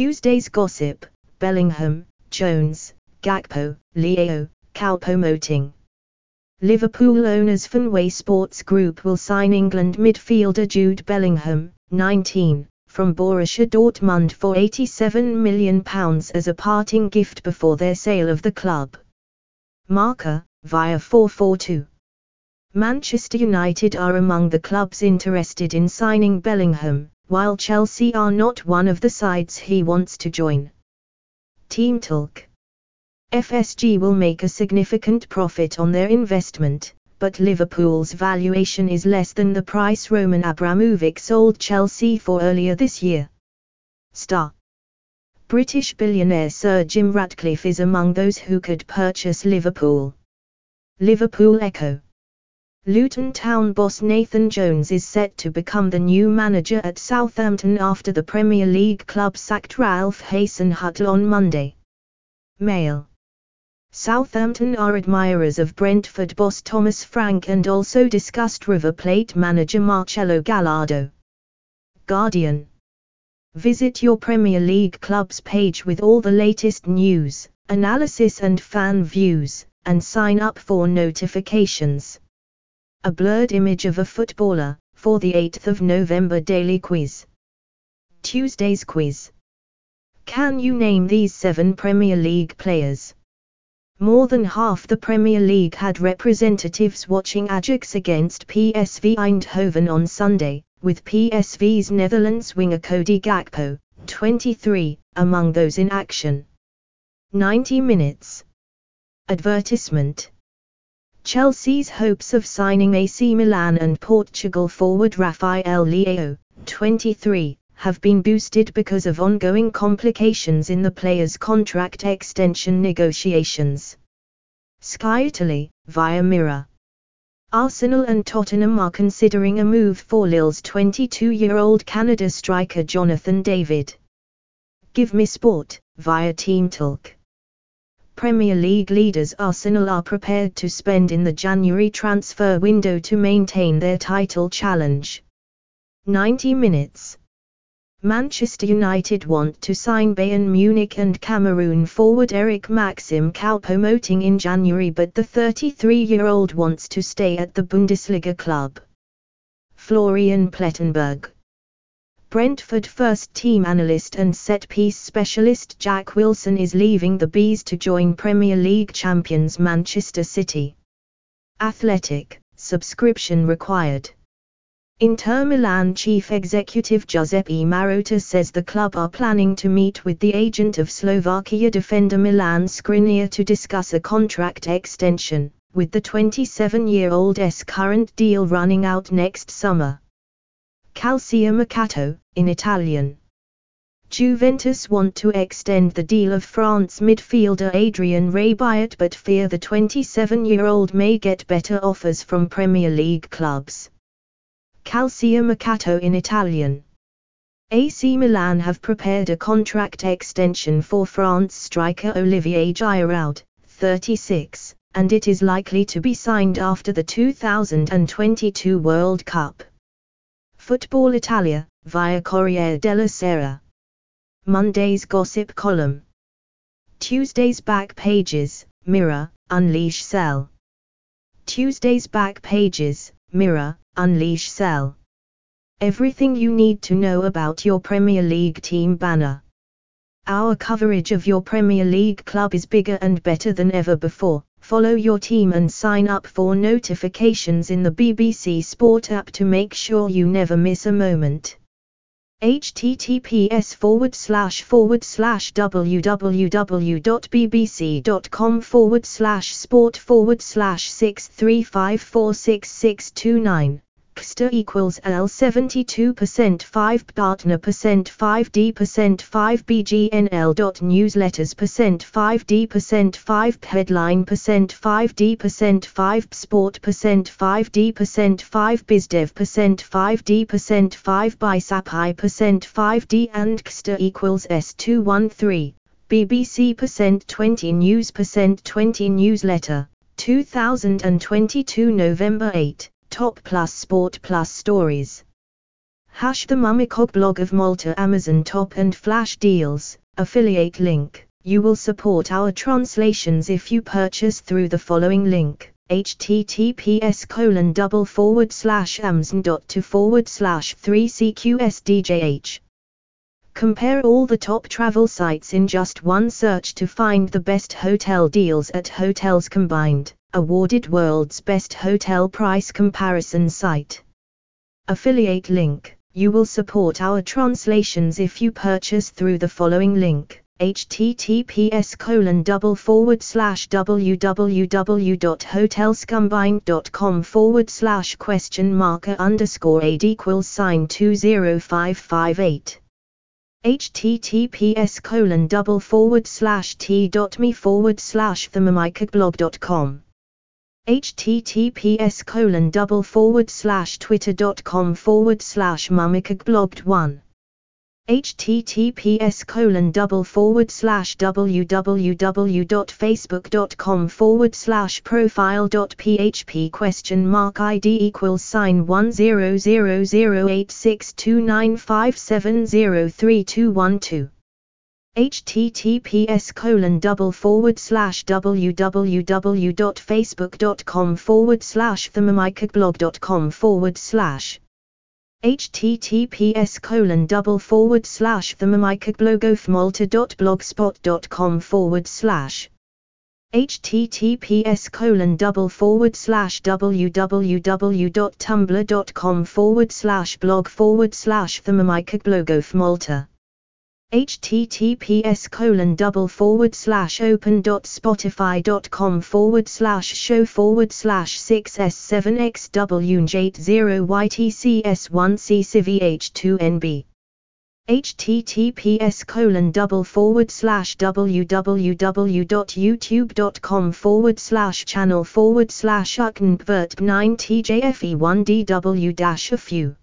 Tuesday's gossip, Bellingham, Jones, Gakpo, Leao, Choupo-Moting. Liverpool owners Fenway Sports Group will sign England midfielder Jude Bellingham, 19, from Borussia Dortmund for £87 million as a parting gift before their sale of the club. Marca, via 442. Manchester United are among the clubs interested in signing Bellingham, while Chelsea are not one of the sides he wants to join. Team Talk FSG will make a significant profit on their investment, but Liverpool's valuation is less than the price Roman Abramovich sold Chelsea for earlier this year. Star British billionaire Sir Jim Ratcliffe is among those who could purchase Liverpool. Liverpool Echo Luton Town boss Nathan Jones is set to become the new manager at Southampton after the Premier League club sacked Ralph Hasenhüttl on Monday. Mail Southampton are admirers of Brentford boss Thomas Frank and also discussed River Plate manager Marcelo Gallardo. Guardian Visit your Premier League club's page with all the latest news, analysis and fan views, and sign up for notifications a blurred image of a footballer, for the 8th of November daily quiz. Tuesday's quiz. Can you name these seven Premier League players? More than half the Premier League had representatives watching Ajax against PSV Eindhoven on Sunday, with PSV's Netherlands winger Cody Gakpo, 23, among those in action. 90 minutes. Advertisement. Chelsea's hopes of signing AC Milan and Portugal forward Rafael Leao, 23, have been boosted because of ongoing complications in the player's contract extension negotiations. Sky Italy, via Mirror. Arsenal and Tottenham are considering a move for Lille's 22-year-old Canada striker Jonathan David. Give me sport, via Team Talk. Premier League leaders Arsenal are prepared to spend in the January transfer window to maintain their title challenge. 90 minutes. Manchester United want to sign Bayern Munich and Cameroon forward Eric Maxim Choupo-Moting in January but the 33-year-old wants to stay at the Bundesliga club. Florian Plettenberg Brentford first team analyst and set piece specialist Jack Wilson is leaving the Bees to join Premier League champions Manchester City. Athletic, subscription required. Inter Milan chief executive Giuseppe Marotta says the club are planning to meet with the agent of Slovakia defender Milan Skriniar to discuss a contract extension, with the 27-year-old's current deal running out next summer. Calciomercato, in Italian. Juventus want to extend the deal of France midfielder Adrien Rabiot but fear the 27-year-old may get better offers from Premier League clubs. Calciomercato in Italian. AC Milan have prepared a contract extension for France striker Olivier Giroud, 36, and it is likely to be signed after the 2022 World Cup. Football Italia, via Corriere della Sera. Monday's gossip column. Tuesday's back pages, Mirror, Unleash Sell. Tuesday's back pages, Mirror, Unleash Sell. Everything you need to know about your Premier League team banner. Our coverage of your Premier League club is bigger and better than ever before, Follow your team and sign up for notifications in the BBC Sport app to make sure you never miss a moment. https forward slash forward slash www.bbc.com forward slash sport forward slash 635466629 Xter equals L 72% 5 Partner percent 5 D percent 5 BGNL dot newsletters percent 5 D percent 5 Headline percent 5 D percent 5 Sport percent 5 D percent 5 BizDev percent 5 D percent 5 BiSapi percent 5 D and Xter equals S213 BBC percent 20 News percent 20 Newsletter 2022 November 8 Top Plus Sport Plus Stories. Hash the Mumikog blog of Malta Amazon top and flash deals, affiliate link. You will support our translations if you purchase through the following link https colon double forward slash dot to forward slash 3cqsdjh. Compare all the top travel sites in just one search to find the best hotel deals at Hotels Combined, awarded world's best hotel price comparison site. Affiliate link. You will support our translations if you purchase through the following link https colon double forward slash www.hotelscombined.com forward slash question marker underscore aid equals sign 20558 https colon double forward slash t.me forward slash themamikablog.com https colon double forward slash twitter.com forward slash mumikagblogd1 https colon double forward slash www.facebook.com forward slash profile.php question mark id equals sign 10008629570312 https colon double forward slash www.facebook.com forward slash themamikablog.com forward slash https colon double forward slash themamikablogofmalta.blogspot.com forward slash https colon double forward slash www.tumblr.com forward slash blog forward slash themamikablogofmalta https colon double forward slash open.spotify.com forward slash show forward slash 6s7x8ytcs1ccvh2nb https colon double forward slash www.youtube.com forward slash channel forward slash uknbvert 9 tjfe1dw dash a few